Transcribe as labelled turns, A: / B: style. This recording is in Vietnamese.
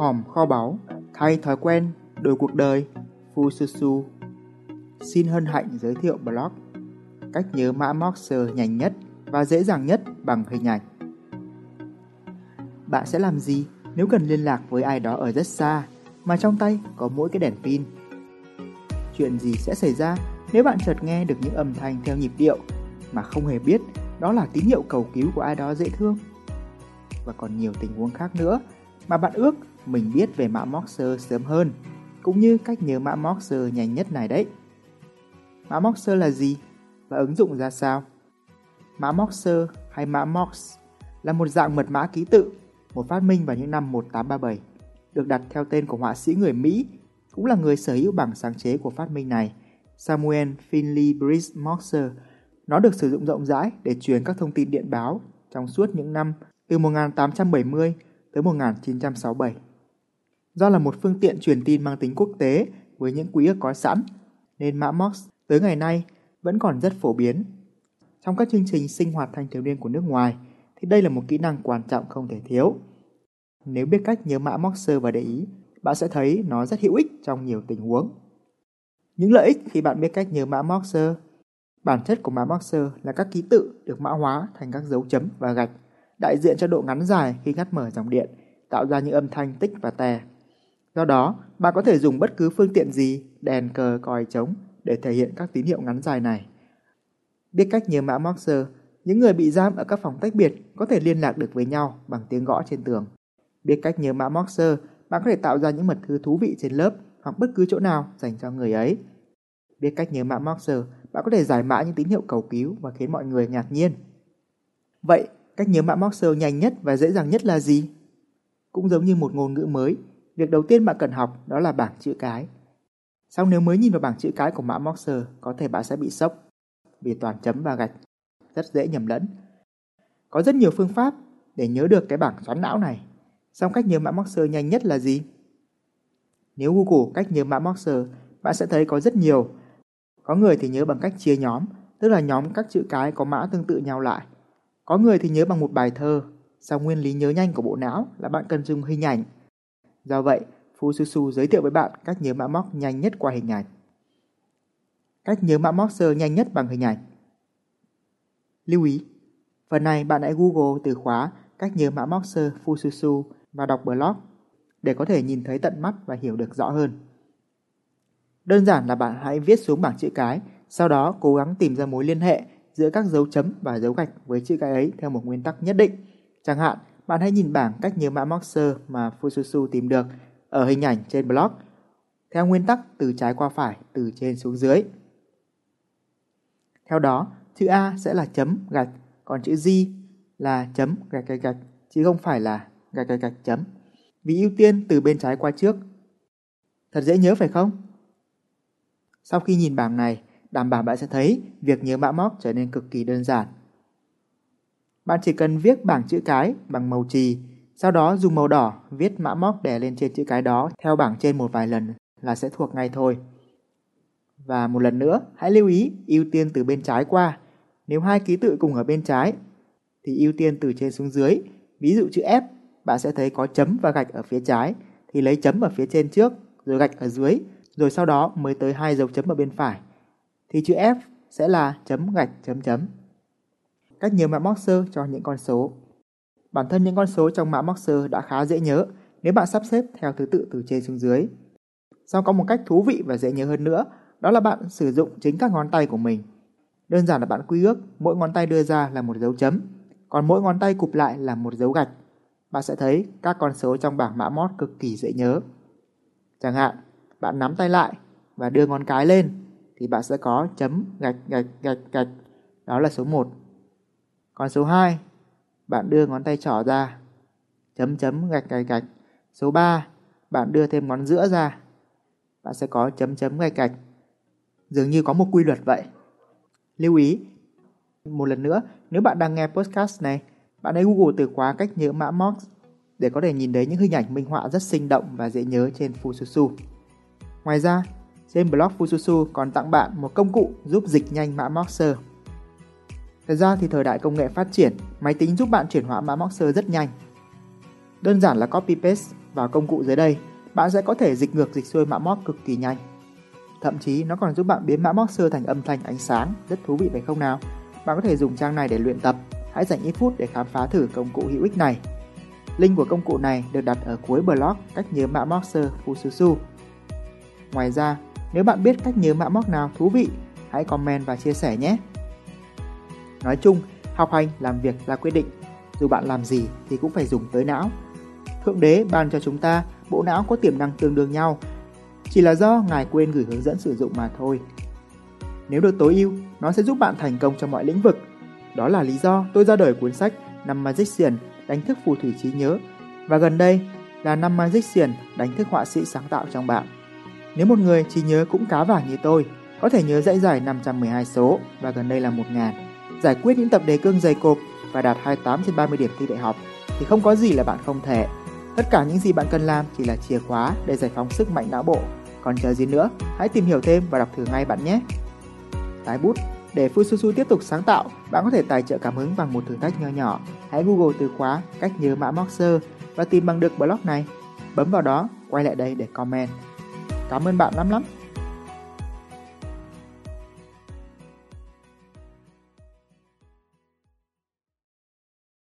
A: hòm kho báu, thay thói quen, đổi cuộc đời, Fususu. Xin hân hạnh giới thiệu blog cách nhớ mã Morse nhanh nhất và dễ dàng nhất bằng hình ảnh. Bạn sẽ làm gì nếu cần liên lạc với ai đó ở rất xa mà trong tay có mỗi cái đèn pin? Chuyện gì sẽ xảy ra nếu bạn chợt nghe được những âm thanh theo nhịp điệu mà không hề biết đó là tín hiệu cầu cứu của ai đó dễ thương? Và còn nhiều tình huống khác nữa mà bạn ước mình biết về mã Morse sớm hơn, cũng như cách nhớ mã Morse nhanh nhất này đấy. Mã Morse là gì và ứng dụng ra sao? Mã Morse hay mã Morse là một dạng mật mã ký tự, một phát minh vào những năm 1837, được đặt theo tên của họa sĩ người Mỹ, cũng là người sở hữu bảng sáng chế của phát minh này, Samuel Finley Breeze Morse. Nó được sử dụng rộng rãi để truyền các thông tin điện báo trong suốt những năm từ 1870 tới 1967. Do là một phương tiện truyền tin mang tính quốc tế với những quy ước có sẵn, nên mã Morse tới ngày nay vẫn còn rất phổ biến. Trong các chương trình sinh hoạt thanh thiếu niên của nước ngoài, thì đây là một kỹ năng quan trọng không thể thiếu. Nếu biết cách nhớ mã Morse và để ý, bạn sẽ thấy nó rất hữu ích trong nhiều tình huống. Những lợi ích khi bạn biết cách nhớ mã Morse Bản chất của mã Morse là các ký tự được mã hóa thành các dấu chấm và gạch, đại diện cho độ ngắn dài khi ngắt mở dòng điện, tạo ra những âm thanh tích và tè. Do đó, bạn có thể dùng bất cứ phương tiện gì, đèn, cờ, còi, trống để thể hiện các tín hiệu ngắn dài này. Biết cách nhớ mã Morse, những người bị giam ở các phòng tách biệt có thể liên lạc được với nhau bằng tiếng gõ trên tường. Biết cách nhớ mã Morse, bạn có thể tạo ra những mật thư thú vị trên lớp hoặc bất cứ chỗ nào dành cho người ấy. Biết cách nhớ mã Morse, bạn có thể giải mã những tín hiệu cầu cứu và khiến mọi người ngạc nhiên. Vậy, cách nhớ mã Morse nhanh nhất và dễ dàng nhất là gì? Cũng giống như một ngôn ngữ mới, việc đầu tiên bạn cần học đó là bảng chữ cái. Xong nếu mới nhìn vào bảng chữ cái của mã Morse, có thể bạn sẽ bị sốc vì toàn chấm và gạch, rất dễ nhầm lẫn. Có rất nhiều phương pháp để nhớ được cái bảng xoắn não này. Xong cách nhớ mã Morse nhanh nhất là gì? Nếu Google cách nhớ mã Morse, bạn sẽ thấy có rất nhiều. Có người thì nhớ bằng cách chia nhóm, tức là nhóm các chữ cái có mã tương tự nhau lại. Có người thì nhớ bằng một bài thơ, sau nguyên lý nhớ nhanh của bộ não là bạn cần dùng hình ảnh. Do vậy, Fususu giới thiệu với bạn cách nhớ mã móc nhanh nhất qua hình ảnh. Cách nhớ mã móc sơ nhanh nhất bằng hình ảnh. Lưu ý, phần này bạn hãy Google từ khóa cách nhớ mã móc sơ Fususu và đọc blog để có thể nhìn thấy tận mắt và hiểu được rõ hơn. Đơn giản là bạn hãy viết xuống bảng chữ cái, sau đó cố gắng tìm ra mối liên hệ giữa các dấu chấm và dấu gạch với chữ cái ấy theo một nguyên tắc nhất định. Chẳng hạn, bạn hãy nhìn bảng cách nhớ mã Morse mà Fususu tìm được ở hình ảnh trên blog theo nguyên tắc từ trái qua phải, từ trên xuống dưới. Theo đó, chữ A sẽ là chấm gạch, còn chữ G là chấm gạch gạch gạch, chứ không phải là gạch gạch gạch chấm. Vì ưu tiên từ bên trái qua trước. Thật dễ nhớ phải không? Sau khi nhìn bảng này, đảm bảo bạn sẽ thấy việc nhớ mã móc trở nên cực kỳ đơn giản. Bạn chỉ cần viết bảng chữ cái bằng màu trì, sau đó dùng màu đỏ viết mã móc đè lên trên chữ cái đó theo bảng trên một vài lần là sẽ thuộc ngay thôi. Và một lần nữa, hãy lưu ý ưu tiên từ bên trái qua. Nếu hai ký tự cùng ở bên trái, thì ưu tiên từ trên xuống dưới. Ví dụ chữ F, bạn sẽ thấy có chấm và gạch ở phía trái, thì lấy chấm ở phía trên trước, rồi gạch ở dưới, rồi sau đó mới tới hai dấu chấm ở bên phải. Thì chữ F sẽ là chấm gạch chấm chấm. Cách nhớ mã Morse cho những con số. Bản thân những con số trong mã Morse đã khá dễ nhớ nếu bạn sắp xếp theo thứ tự từ trên xuống dưới. Sau có một cách thú vị và dễ nhớ hơn nữa đó là bạn sử dụng chính các ngón tay của mình. Đơn giản là bạn quy ước mỗi ngón tay đưa ra là một dấu chấm, còn mỗi ngón tay cụp lại là một dấu gạch. Bạn sẽ thấy các con số trong bảng mã mót cực kỳ dễ nhớ. Chẳng hạn, bạn nắm tay lại và đưa ngón cái lên thì bạn sẽ có chấm gạch gạch gạch gạch. Đó là số 1. Còn số 2, bạn đưa ngón tay trỏ ra, chấm chấm gạch gạch gạch. Số 3, bạn đưa thêm ngón giữa ra, bạn sẽ có chấm chấm gạch gạch dường như có một quy luật vậy. Lưu ý, một lần nữa, nếu bạn đang nghe podcast này, bạn hãy Google từ khóa cách nhớ mã Morse để có thể nhìn thấy những hình ảnh minh họa rất sinh động và dễ nhớ trên Fususu. Ngoài ra, trên blog Fususu còn tặng bạn một công cụ giúp dịch nhanh mã Morse. Thật ra thì thời đại công nghệ phát triển, máy tính giúp bạn chuyển hóa mã Morse rất nhanh. Đơn giản là copy paste vào công cụ dưới đây, bạn sẽ có thể dịch ngược dịch xuôi mã móc cực kỳ nhanh. Thậm chí nó còn giúp bạn biến mã Morse thành âm thanh ánh sáng, rất thú vị phải không nào? Bạn có thể dùng trang này để luyện tập, hãy dành ít phút để khám phá thử công cụ hữu ích này. Link của công cụ này được đặt ở cuối blog cách nhớ mã Morse Fususu. Ngoài ra, nếu bạn biết cách nhớ mã móc nào thú vị, hãy comment và chia sẻ nhé. Nói chung, học hành làm việc là quyết định, dù bạn làm gì thì cũng phải dùng tới não. Thượng đế ban cho chúng ta bộ não có tiềm năng tương đương nhau, chỉ là do ngài quên gửi hướng dẫn sử dụng mà thôi. Nếu được tối ưu, nó sẽ giúp bạn thành công trong mọi lĩnh vực. Đó là lý do tôi ra đời cuốn sách Năm Magician đánh thức phù thủy trí nhớ và gần đây là năm Magician đánh thức họa sĩ sáng tạo trong bạn. Nếu một người trí nhớ cũng cá vàng như tôi, có thể nhớ dãy dài 512 số và gần đây là 1000, giải quyết những tập đề cương dày cộp và đạt 28 trên 30 điểm thi đại học thì không có gì là bạn không thể. Tất cả những gì bạn cần làm chỉ là chìa khóa để giải phóng sức mạnh não bộ. Còn chờ gì nữa, hãy tìm hiểu thêm và đọc thử ngay bạn nhé. Tái bút để Fususu tiếp tục sáng tạo, bạn có thể tài trợ cảm hứng bằng một thử thách nho nhỏ. Hãy Google từ khóa cách nhớ mã Moxer và tìm bằng được blog này. Bấm vào đó, quay lại đây để comment. Cảm ơn bạn lắm lắm.